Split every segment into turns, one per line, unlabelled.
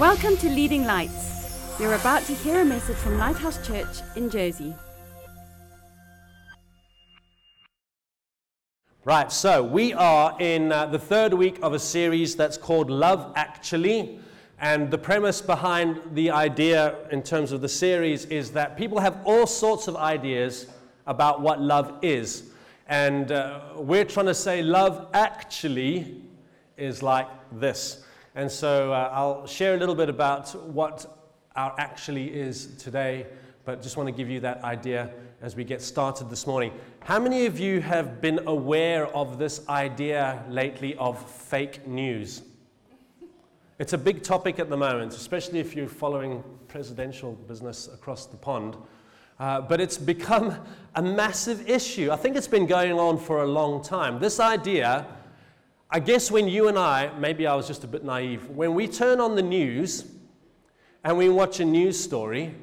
Welcome to Leading Lights. You're about to hear a message from Lighthouse Church in Jersey.
Right, so we are in uh, the third week of a series that's called Love Actually. And the premise behind the idea in terms of the series is that people have all sorts of ideas about what love is. And uh, we're trying to say love actually is like this. And so uh, I'll share a little bit about what our actually is today, but just want to give you that idea as we get started this morning. How many of you have been aware of this idea lately of fake news? It's a big topic at the moment, especially if you're following presidential business across the pond. Uh, but it's become a massive issue. I think it's been going on for a long time. This idea I guess when you and I, maybe I was just a bit naive, when we turn on the news and we watch a news story,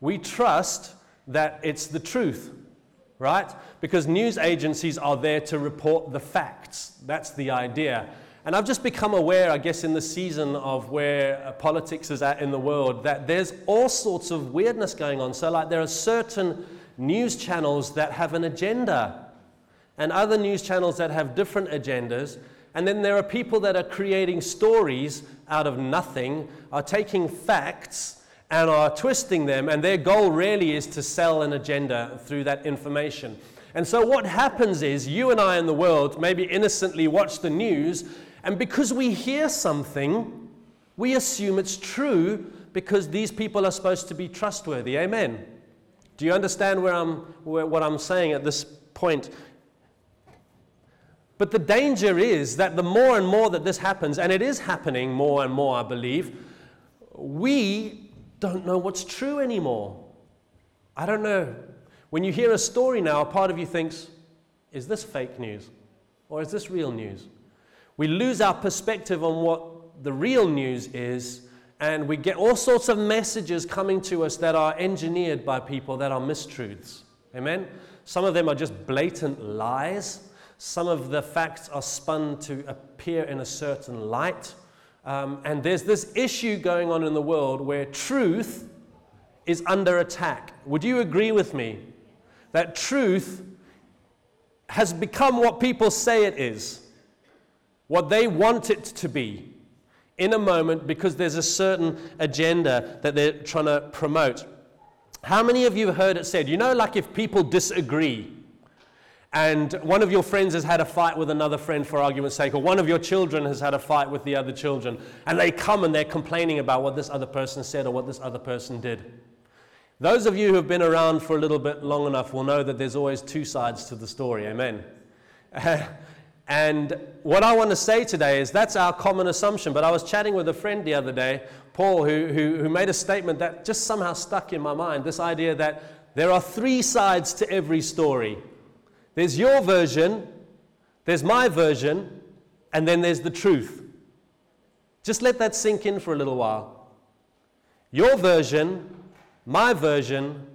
we trust that it's the truth, right? Because news agencies are there to report the facts. That's the idea. And I've just become aware, I guess, in the season of where uh, politics is at in the world, that there's all sorts of weirdness going on. So, like, there are certain news channels that have an agenda, and other news channels that have different agendas. And then there are people that are creating stories out of nothing, are taking facts and are twisting them, and their goal really is to sell an agenda through that information. And so what happens is you and I in the world maybe innocently watch the news, and because we hear something, we assume it's true because these people are supposed to be trustworthy. Amen. Do you understand where I'm, where, what I'm saying at this point? But the danger is that the more and more that this happens, and it is happening more and more, I believe, we don't know what's true anymore. I don't know. When you hear a story now, a part of you thinks, is this fake news? Or is this real news? We lose our perspective on what the real news is, and we get all sorts of messages coming to us that are engineered by people that are mistruths. Amen? Some of them are just blatant lies. Some of the facts are spun to appear in a certain light. Um, and there's this issue going on in the world where truth is under attack. Would you agree with me that truth has become what people say it is, what they want it to be in a moment because there's a certain agenda that they're trying to promote? How many of you have heard it said, you know, like if people disagree, and one of your friends has had a fight with another friend for argument's sake, or one of your children has had a fight with the other children, and they come and they're complaining about what this other person said or what this other person did. Those of you who have been around for a little bit long enough will know that there's always two sides to the story. Amen. and what I want to say today is that's our common assumption. But I was chatting with a friend the other day, Paul, who, who, who made a statement that just somehow stuck in my mind this idea that there are three sides to every story. There's your version, there's my version, and then there's the truth. Just let that sink in for a little while. Your version, my version,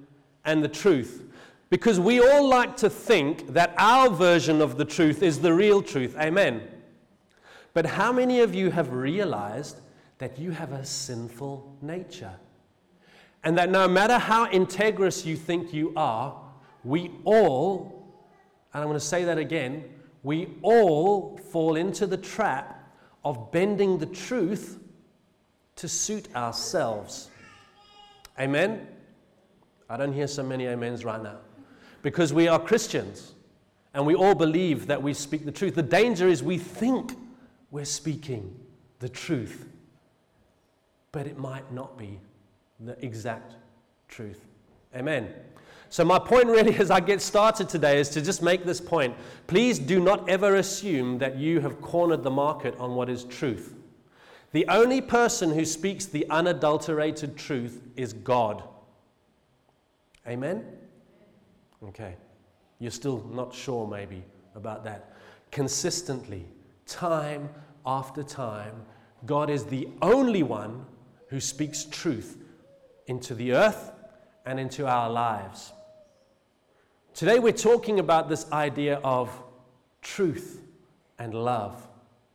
and the truth. Because we all like to think that our version of the truth is the real truth. Amen. But how many of you have realized that you have a sinful nature? And that no matter how integrous you think you are, we all and I'm going to say that again, we all fall into the trap of bending the truth to suit ourselves. Amen? I don't hear so many amens right now. Because we are Christians and we all believe that we speak the truth. The danger is we think we're speaking the truth, but it might not be the exact truth. Amen. So, my point really as I get started today is to just make this point. Please do not ever assume that you have cornered the market on what is truth. The only person who speaks the unadulterated truth is God. Amen? Okay. You're still not sure, maybe, about that. Consistently, time after time, God is the only one who speaks truth into the earth and into our lives. Today we're talking about this idea of truth and love.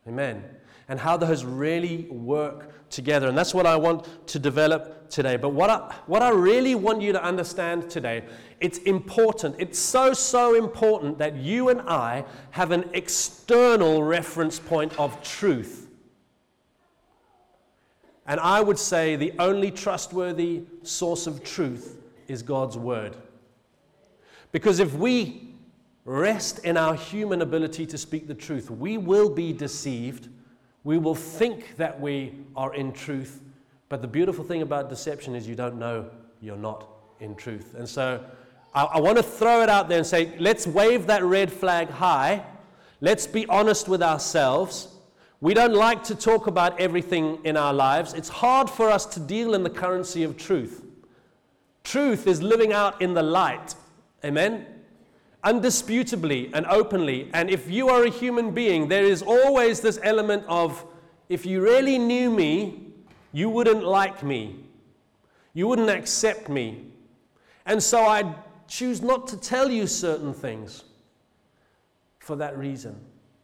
Amen. And how those really work together. And that's what I want to develop today. But what I, what I really want you to understand today, it's important. It's so, so important that you and I have an external reference point of truth. And I would say the only trustworthy source of truth is God's Word. Because if we rest in our human ability to speak the truth, we will be deceived. We will think that we are in truth. But the beautiful thing about deception is you don't know you're not in truth. And so I, I want to throw it out there and say, let's wave that red flag high. Let's be honest with ourselves. We don't like to talk about everything in our lives. It's hard for us to deal in the currency of truth. Truth is living out in the light. Amen? undisputably and openly. And if you are a human being, there is always this element of if you really knew me, you wouldn't like me, you wouldn't accept me. And so I choose not to tell you certain things for that reason.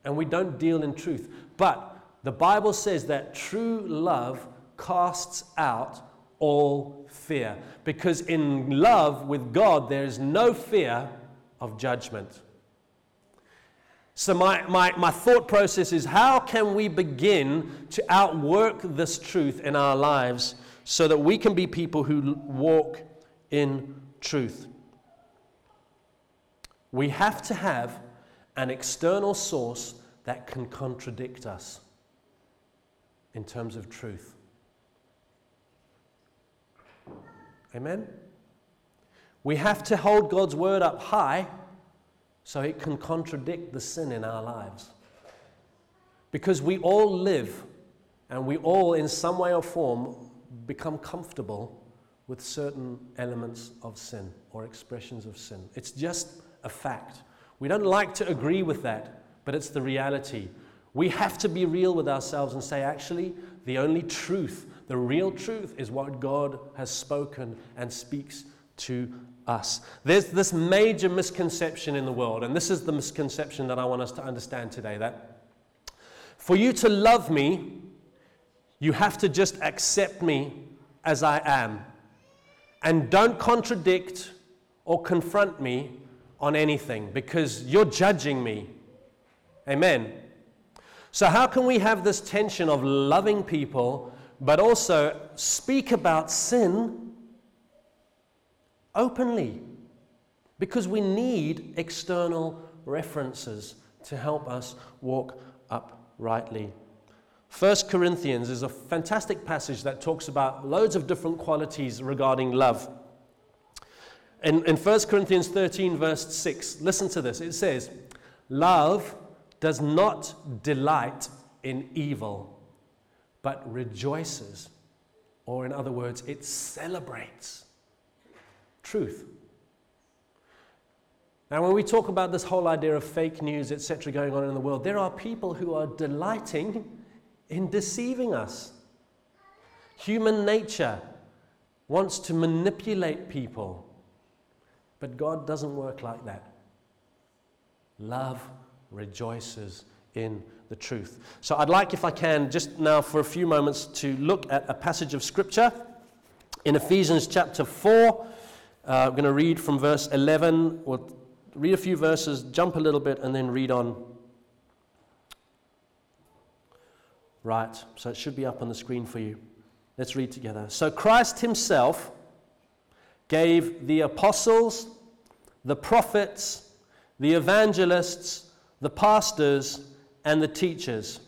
And we don't deal in truth. But the Bible says that true love casts out all fear. Because in love with God, there is no fear of judgment. So, my, my, my thought process is how can we begin to outwork this truth in our lives so that we can be people who walk in truth? We have to have an external source that can contradict us in terms of truth. Amen? We have to hold God's word up high so it can contradict the sin in our lives. Because we all live and we all, in some way or form, become comfortable with certain elements of sin or expressions of sin. It's just a fact. We don't like to agree with that, but it's the reality. We have to be real with ourselves and say, actually, the only truth, the real truth, is what God has spoken and speaks to us. There's this major misconception in the world, and this is the misconception that I want us to understand today that for you to love me, you have to just accept me as I am. And don't contradict or confront me on anything because you're judging me. Amen. So, how can we have this tension of loving people but also speak about sin openly because we need external references to help us walk uprightly. First Corinthians is a fantastic passage that talks about loads of different qualities regarding love. In, in 1 Corinthians 13, verse 6, listen to this. It says, Love does not delight in evil, but rejoices. Or, in other words, it celebrates truth. Now, when we talk about this whole idea of fake news, etc., going on in the world, there are people who are delighting in deceiving us. Human nature wants to manipulate people, but God doesn't work like that. Love rejoices in the truth. So, I'd like, if I can, just now for a few moments to look at a passage of Scripture in Ephesians chapter 4 uh, I'm going to read from verse 11. We'll read a few verses, jump a little bit, and then read on. Right, so it should be up on the screen for you. Let's read together. So Christ Himself gave the apostles, the prophets, the evangelists, the pastors, and the teachers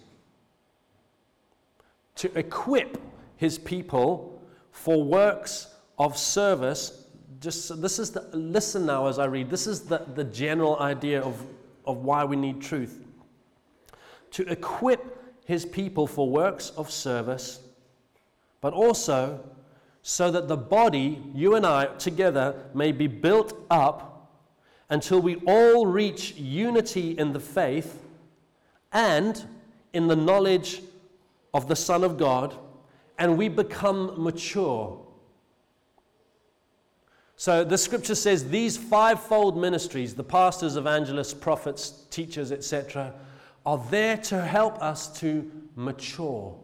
to equip His people for works of service just this is the listen now as I read. This is the, the general idea of, of why we need truth. To equip his people for works of service, but also so that the body, you and I together, may be built up until we all reach unity in the faith and in the knowledge of the Son of God, and we become mature so the scripture says these fivefold ministries, the pastors, evangelists, prophets, teachers, etc., are there to help us to mature.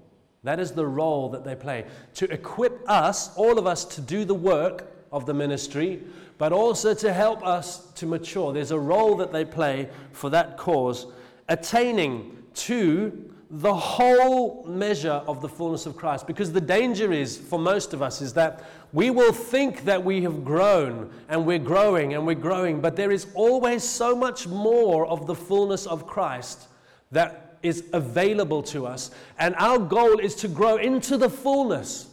That is the role that they play. To equip us, all of us, to do the work of the ministry, but also to help us to mature. There's a role that they play for that cause, attaining to the whole measure of the fullness of Christ. Because the danger is, for most of us, is that we will think that we have grown and we're growing and we're growing, but there is always so much more of the fullness of Christ that is available to us. And our goal is to grow into the fullness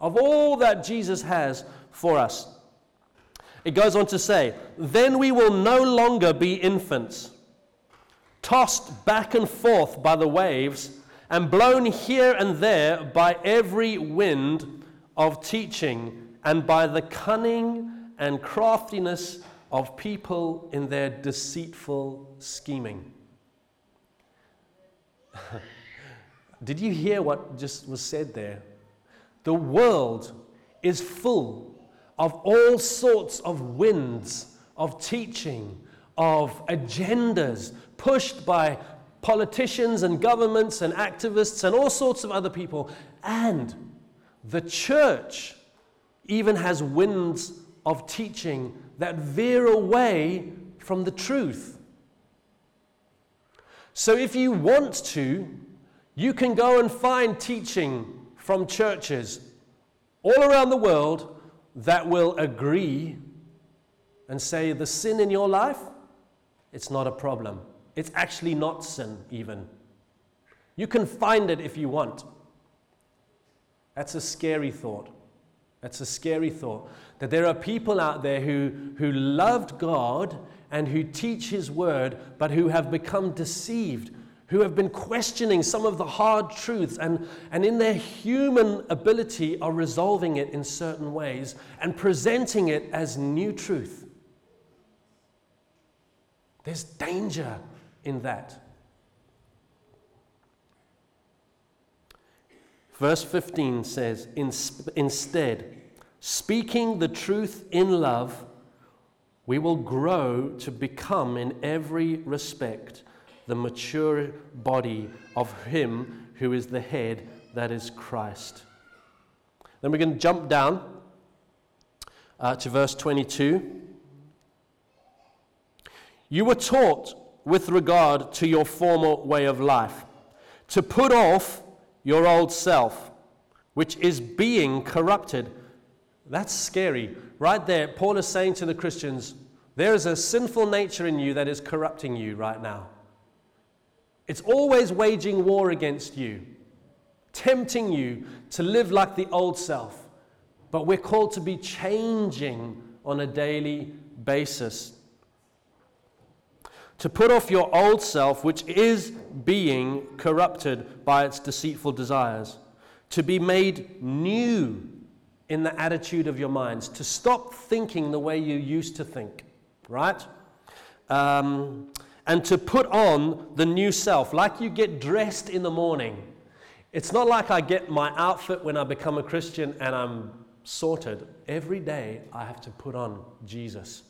of all that Jesus has for us. It goes on to say, Then we will no longer be infants, tossed back and forth by the waves, and blown here and there by every wind of teaching, and by the cunning and craftiness of people in their deceitful scheming. Did you hear what just was said there? The world is full of all sorts of winds of teaching, of agendas pushed by politicians and governments and activists and all sorts of other people. And the church even has winds of teaching that veer away from the truth. So if you want to, you can go and find teaching from churches all around the world that will agree and say the sin in your life, it's not a problem. It's actually not sin, even. You can find it if you want. That's a scary thought. That's a scary thought. That there are people out there who, who loved God and who teach His word, but who have become deceived who have been questioning some of the hard truths and, and in their human ability are resolving it in certain ways and presenting it as new truth. There's danger in that. Verse 15 says, Instead, speaking the truth in love, we will grow to become in every respect the mature body of Him who is the head, that is Christ. Then we're going to jump down uh, to verse 22. You were taught with regard to your former way of life to put off your old self, which is being corrupted. That's scary. Right there, Paul is saying to the Christians, there is a sinful nature in you that is corrupting you right now. It's always waging war against you, tempting you to live like the old self. But we're called to be changing on a daily basis. To put off your old self, which is being corrupted by its deceitful desires. To be made new in the attitude of your minds. To stop thinking the way you used to think, right? Um, and to put on the new self, like you get dressed in the morning. It's not like I get my outfit when I become a Christian and I'm sorted. Every day I have to put on Jesus.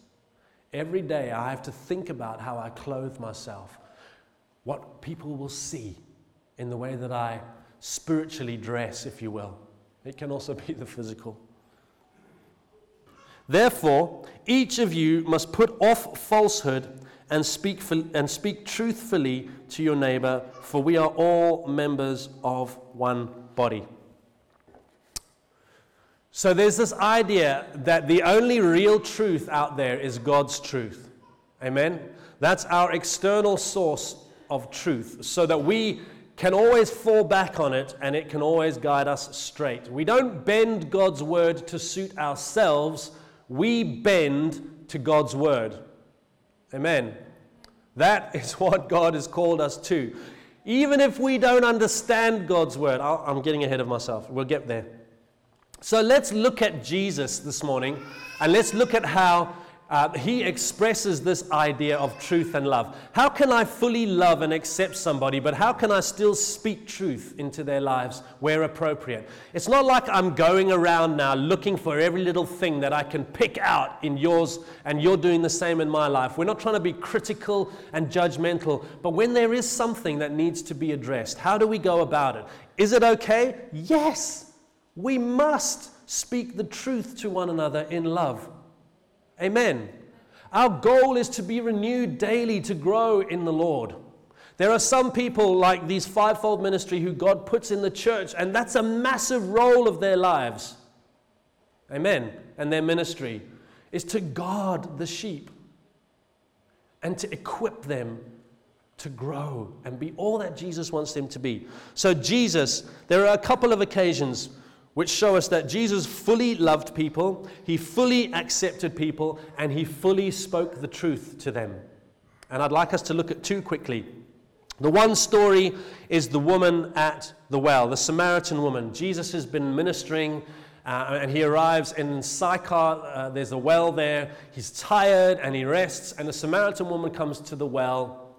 Every day I have to think about how I clothe myself, what people will see in the way that I spiritually dress, if you will. It can also be the physical. Therefore, each of you must put off falsehood and speak, for, and speak truthfully to your neighbor, for we are all members of one body. So there's this idea that the only real truth out there is God's truth. Amen? That's our external source of truth, so that we can always fall back on it and it can always guide us straight. We don't bend God's word to suit ourselves, we bend to God's word. Amen. That is what God has called us to. Even if we don't understand God's word, I'm getting ahead of myself. We'll get there. So let's look at Jesus this morning and let's look at how uh, he expresses this idea of truth and love. How can I fully love and accept somebody, but how can I still speak truth into their lives where appropriate? It's not like I'm going around now looking for every little thing that I can pick out in yours and you're doing the same in my life. We're not trying to be critical and judgmental, but when there is something that needs to be addressed, how do we go about it? Is it okay? Yes, we must speak the truth to one another in love. Amen. Our goal is to be renewed daily to grow in the Lord. There are some people like these fivefold ministry who God puts in the church, and that's a massive role of their lives. Amen. And their ministry is to guard the sheep and to equip them to grow and be all that Jesus wants them to be. So, Jesus, there are a couple of occasions which show us that Jesus fully loved people, he fully accepted people, and he fully spoke the truth to them. And I'd like us to look at two quickly. The one story is the woman at the well, the Samaritan woman. Jesus has been ministering. Uh, and he arrives in Sychar. Uh, there's a well there. He's tired and he rests. And the Samaritan woman comes to the well.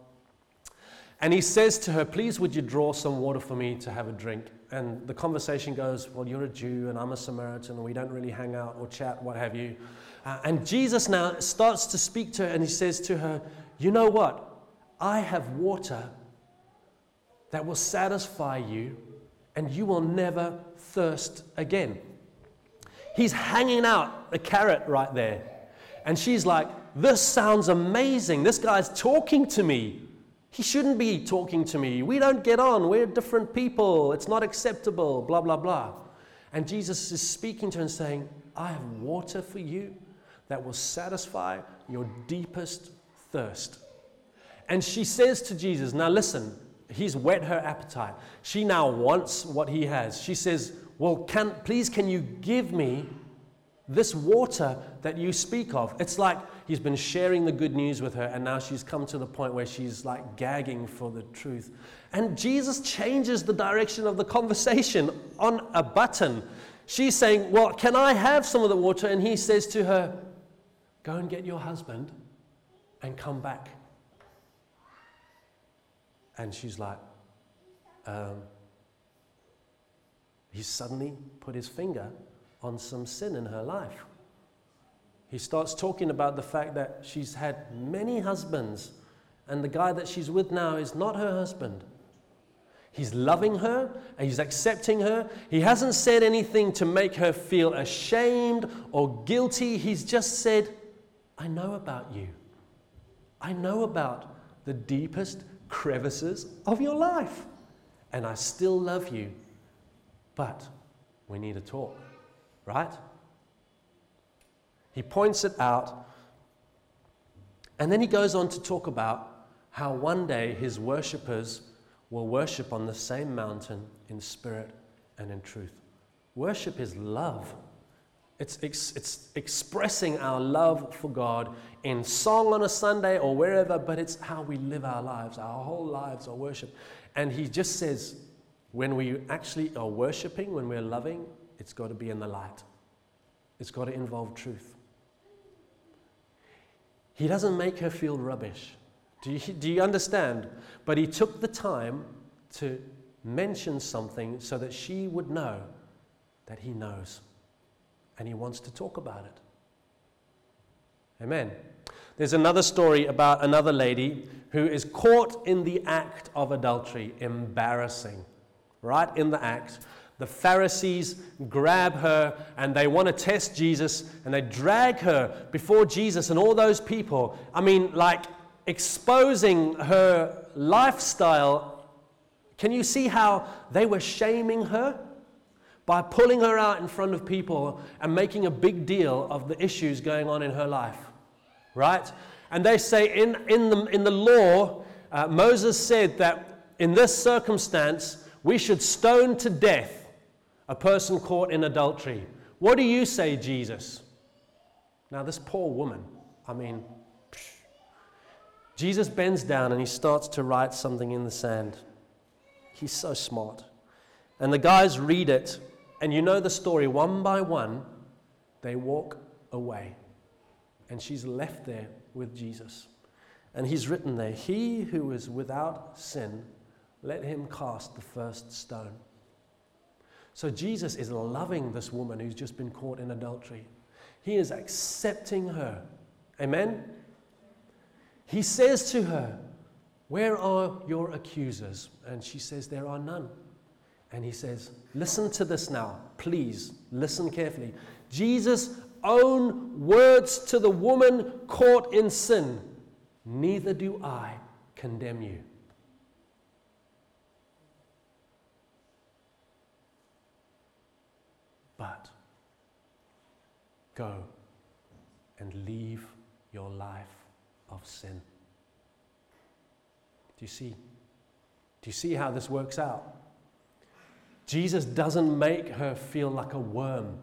And he says to her, Please, would you draw some water for me to have a drink? And the conversation goes, Well, you're a Jew and I'm a Samaritan, and we don't really hang out or chat, what have you. Uh, and Jesus now starts to speak to her, and he says to her, You know what? I have water that will satisfy you, and you will never thirst again. He's hanging out a carrot right there. And she's like, This sounds amazing. This guy's talking to me. He shouldn't be talking to me. We don't get on. We're different people. It's not acceptable, blah, blah, blah. And Jesus is speaking to her and saying, I have water for you that will satisfy your deepest thirst. And she says to Jesus, Now listen, he's whet her appetite. She now wants what he has. She says, Well, can, please, can you give me this water that you speak of? It's like he's been sharing the good news with her, and now she's come to the point where she's like gagging for the truth. And Jesus changes the direction of the conversation on a button. She's saying, Well, can I have some of the water? And he says to her, Go and get your husband and come back. And she's like, um, He suddenly put his finger on some sin in her life he starts talking about the fact that she's had many husbands, and the guy that she's with now is not her husband. He's loving her, and he's accepting her. He hasn't said anything to make her feel ashamed or guilty. He's just said, I know about you. I know about the deepest crevices of your life, and I still love you. But we need to talk, right? He points it out. And then he goes on to talk about how one day his worshippers will worship on the same mountain in spirit and in truth. Worship is love. It's, it's, it's expressing our love for God in song on a Sunday or wherever, but it's how we live our lives. Our whole lives are worship. And he just says, when we actually are worshiping, when we're loving, it's got to be in the light, it's got to involve truth. He doesn't make her feel rubbish. Do you, do you understand? But he took the time to mention something so that she would know that he knows and he wants to talk about it. Amen. There's another story about another lady who is caught in the act of adultery, embarrassing, right in the act. The Pharisees grab her and they want to test Jesus and they drag her before Jesus and all those people. I mean, like exposing her lifestyle. Can you see how they were shaming her? By pulling her out in front of people and making a big deal of the issues going on in her life. Right? And they say in, in, the, in the law, uh, Moses said that in this circumstance, we should stone to death a person caught in adultery. What do you say, Jesus? Now, this poor woman, I mean, psh. Jesus bends down and he starts to write something in the sand. He's so smart. And the guys read it, and you know the story. One by one, they walk away. and she's left there with Jesus. And he's written there, He who is without sin, let him cast the first stone. So Jesus is loving this woman who's just been caught in adultery. He is accepting her. Amen? He says to her, Where are your accusers? And she says, There are none. And he says, Listen to this now. Please listen carefully. Jesus' own words to the woman caught in sin Neither do I condemn you. But go and leave your life of sin. Do you see? Do you see how this works out? Jesus doesn't make her feel like a worm.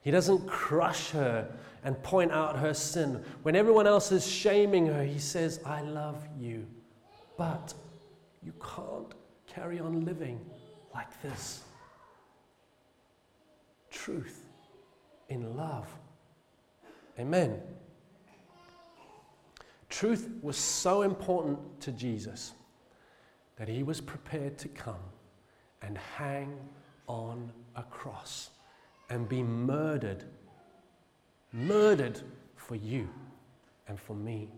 He doesn't crush her and point out her sin. When everyone else is shaming her, he says, I love you. But you can't carry on living like this. Truth in love. Amen. Truth was so important to Jesus that he was prepared to come and hang on a cross and be murdered, murdered for you and for me,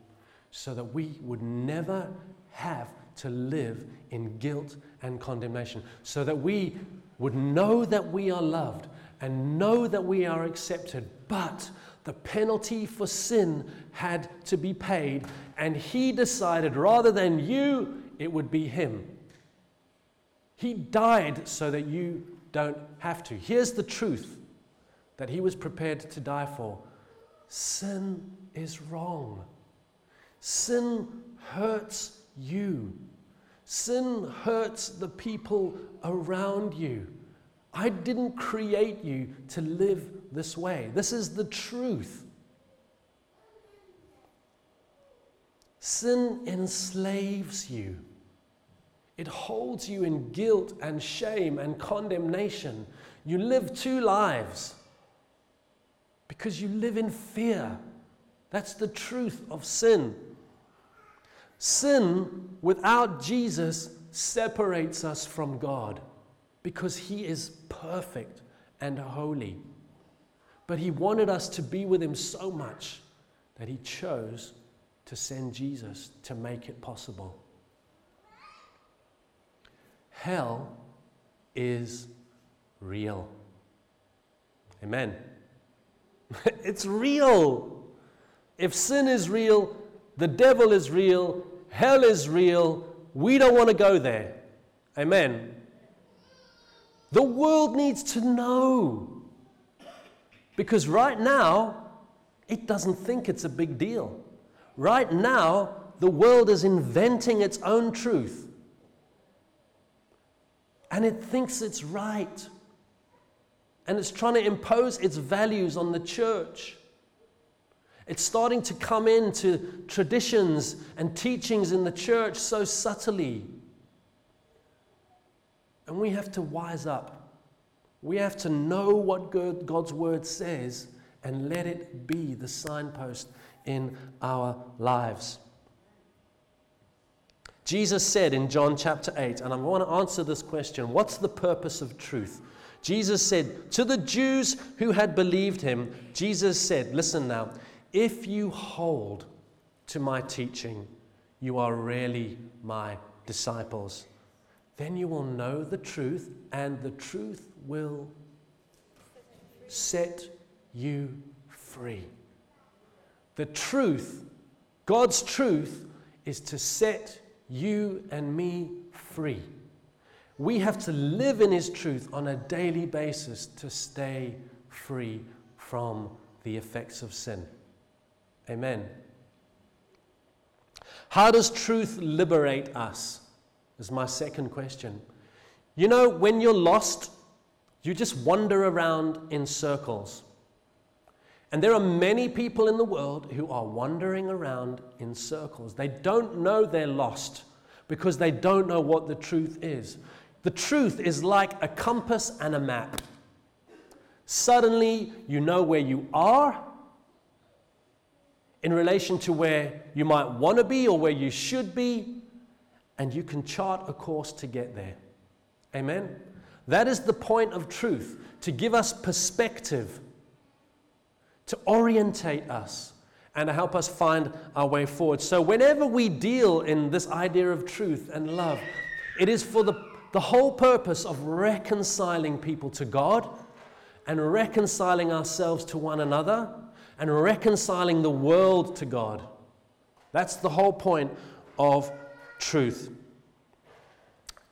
so that we would never have to live in guilt and condemnation, so that we would know that we are loved and know that we are accepted, but the penalty for sin had to be paid, and he decided rather than you, it would be him. He died so that you don't have to. Here's the truth that he was prepared to die for sin is wrong. Sin hurts you. Sin hurts the people around you. I didn't create you to live this way. This is the truth. Sin enslaves you. It holds you in guilt and shame and condemnation. You live two lives because you live in fear. That's the truth of sin. Sin without Jesus separates us from God because He is perfect and holy. But He wanted us to be with Him so much that He chose to send Jesus to make it possible. Hell is real. Amen. it's real. If sin is real, the devil is real, hell is real, we don't want to go there. Amen. The world needs to know. Because right now, it doesn't think it's a big deal. Right now, the world is inventing its own truth. And it thinks it's right. And it's trying to impose its values on the church. It's starting to come into traditions and teachings in the church so subtly. And we have to wise up. We have to know what God's word says and let it be the signpost in our lives. Jesus said in John chapter 8, and I want to answer this question what's the purpose of truth? Jesus said to the Jews who had believed him, Jesus said, Listen now, if you hold to my teaching, you are really my disciples then you will know the truth, and the truth will set you free. The truth, God's truth, is to set you and me free. We have to live in His truth on a daily basis to stay free from the effects of sin. Amen. How does truth liberate us? Is my second question. You know, when you're lost, you just wander around in circles. And there are many people in the world who are wandering around in circles. They don't know they're lost because they don't know what the truth is. The truth is like a compass and a map. Suddenly, you know where you are in relation to where you might want to be or where you should be, and you can chart a course to get there. Amen? That is the point of truth to give us perspective, to orientate us, and to help us find our way forward. So, whenever we deal in this idea of truth and love, it is for the, the whole purpose of reconciling people to God and reconciling ourselves to one another and reconciling the world to God. That's the whole point of truth.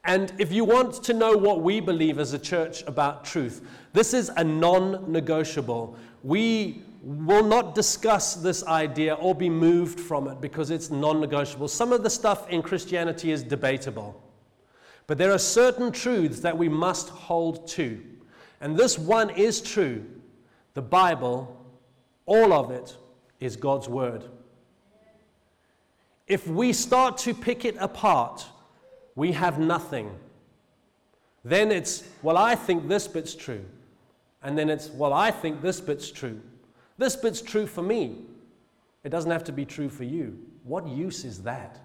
And if you want to know what we believe as a church about truth, this is a non negotiable. We will not discuss this idea or be moved from it because it's non negotiable. Some of the stuff in Christianity is debatable. But there are certain truths that we must hold to. And this one is true. The Bible, all of it, is God's Word. If we start to pick it apart, we have nothing. Then it's, well, I think this bit's true. And then it's, well, I think this bit's true. This bit's true for me. It doesn't have to be true for you. What use is that?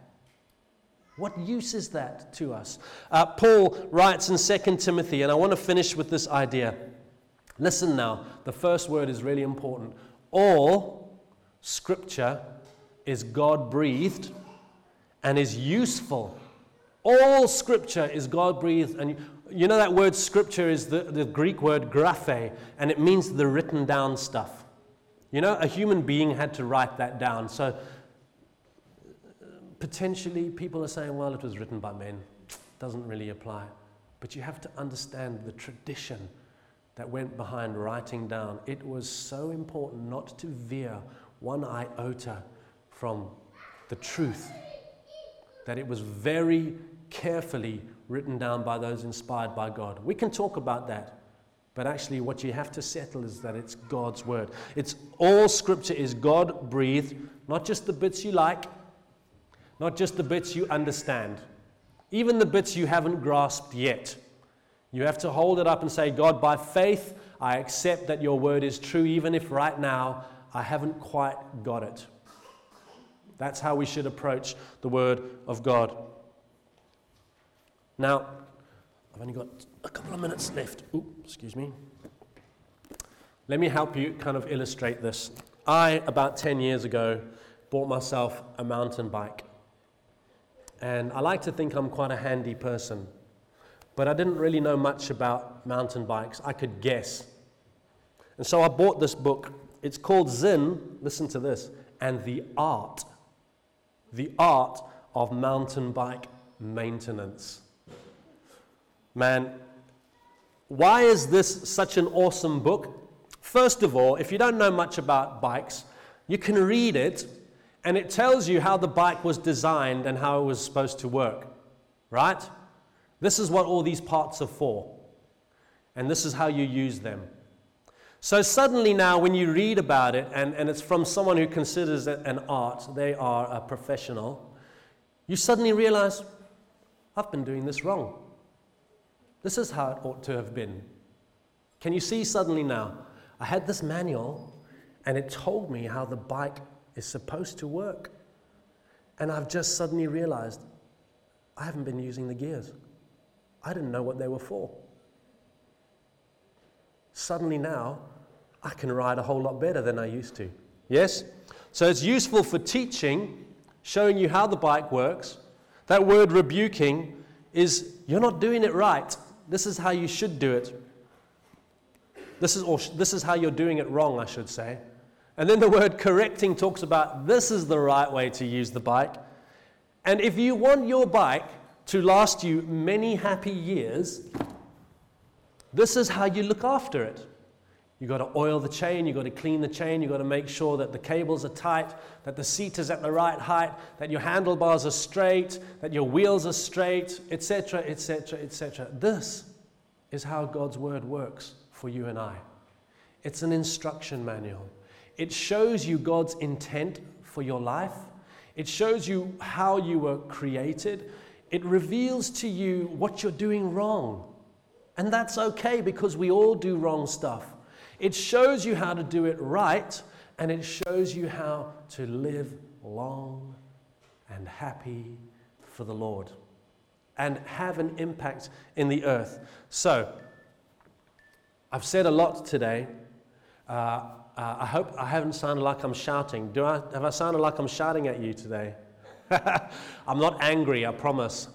What use is that to us? Uh, Paul writes in 2 Timothy, and I want to finish with this idea. Listen now, the first word is really important. All scripture is God breathed and is useful. All scripture is God breathed. And you know that word scripture is the, the Greek word graphe, and it means the written down stuff. You know, a human being had to write that down. So potentially people are saying, well, it was written by men. Doesn't really apply. But you have to understand the tradition that went behind writing down. It was so important not to veer one iota from the truth, that it was very carefully written down by those inspired by God. We can talk about that. But actually, what you have to settle is that it's God's word. It's all scripture is God breathed, not just the bits you like, not just the bits you understand, even the bits you haven't grasped yet. You have to hold it up and say, God, by faith, I accept that your word is true, even if right now I haven't quite got it. That's how we should approach the word of God. Now, I've only got a couple of minutes left. Ooh, excuse me. Let me help you kind of illustrate this. I, about 10 years ago, bought myself a mountain bike. And I like to think I'm quite a handy person. But I didn't really know much about mountain bikes. I could guess. And so I bought this book. It's called Zen, listen to this, and the art. The art of mountain bike maintenance. Man, why is this such an awesome book? First of all, if you don't know much about bikes, you can read it and it tells you how the bike was designed and how it was supposed to work, right? This is what all these parts are for, and this is how you use them. So, suddenly now, when you read about it, and, and it's from someone who considers it an art, they are a professional, you suddenly realize, I've been doing this wrong. This is how it ought to have been. Can you see suddenly now? I had this manual, and it told me how the bike is supposed to work. And I've just suddenly realized I haven't been using the gears. I didn't know what they were for. Suddenly now, I can ride a whole lot better than I used to. Yes? So it's useful for teaching, showing you how the bike works. That word rebuking is you're not doing it right. This is how you should do it. This is, or this is how you're doing it wrong, I should say. And then the word correcting talks about this is the right way to use the bike. And if you want your bike to last you many happy years, this is how you look after it. You've got to oil the chain, you've got to clean the chain, you've got to make sure that the cables are tight, that the seat is at the right height, that your handlebars are straight, that your wheels are straight, etc., etc., etc. This is how God's word works for you and I. It's an instruction manual. It shows you God's intent for your life. It shows you how you were created. It reveals to you what you're doing wrong. And that's okay because we all do wrong stuff. It shows you how to do it right, and it shows you how to live long and happy for the Lord and have an impact in the earth. So, I've said a lot today. Uh, uh, I hope I haven't sounded like I'm shouting. Do I, have I sounded like I'm shouting at you today? I'm not angry, I promise.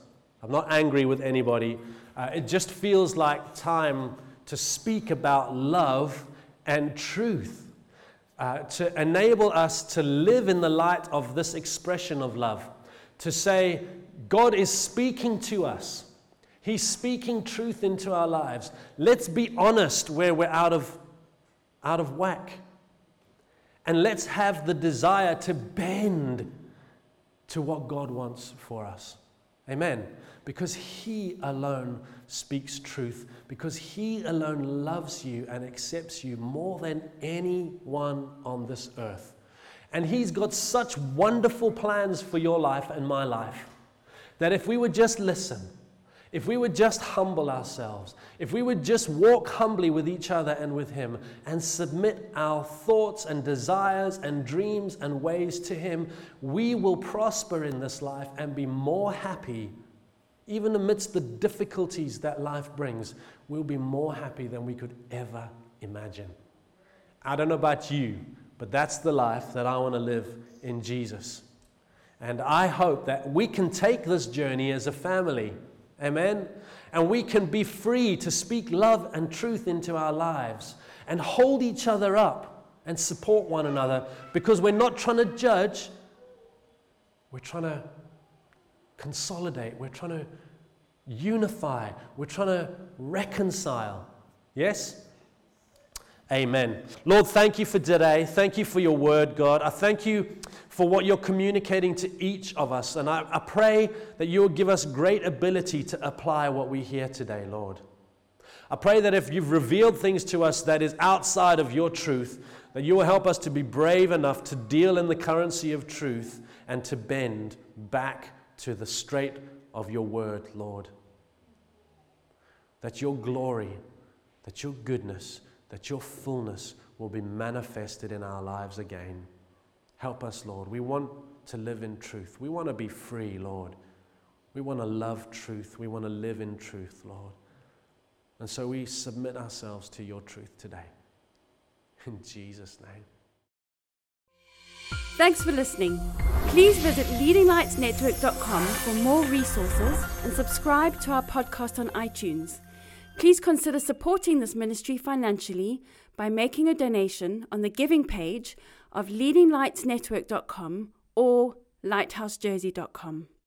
I'm not angry with anybody. Uh, it just feels like time to speak about love and truth, uh, to enable us to live in the light of this expression of love, to say, God is speaking to us. He's speaking truth into our lives. Let's be honest where we're out of, out of whack. And let's have the desire to bend to what God wants for us. Amen. Because He alone speaks truth, because He alone loves you and accepts you more than anyone on this earth. And He's got such wonderful plans for your life and my life that if we would just listen, if we would just humble ourselves, if we would just walk humbly with each other and with Him and submit our thoughts and desires and dreams and ways to Him, we will prosper in this life and be more happy. Even amidst the difficulties that life brings, we'll be more happy than we could ever imagine. I don't know about you, but that's the life that I want to live in Jesus. And I hope that we can take this journey as a family Amen? And we can be free to speak love and truth into our lives and hold each other up and support one another because we're not trying to judge, we're trying to consolidate, we're trying to unify, we're trying to reconcile. Yes? Amen. Lord, thank you for today. Thank you for your word, God. I thank you for what you're communicating to each of us. And I, I pray that you will give us great ability to apply what we hear today, Lord. I pray that if you've revealed things to us that is outside of your truth, that you will help us to be brave enough to deal in the currency of truth and to bend back to the straight of your word, Lord. That your glory, that your goodness, that your fullness will be manifested in our lives again. Help us, Lord. We want to live in truth. We want to be free, Lord. We want to love truth. We want to live in truth, Lord. And so we submit ourselves to your truth today. In Jesus' name.
Thanks for listening. Please visit leadinglightsnetwork.com for more resources and subscribe to our podcast on iTunes. Please consider supporting this ministry financially by making a donation on the giving page of leadinglightsnetwork.com or lighthousejersey.com.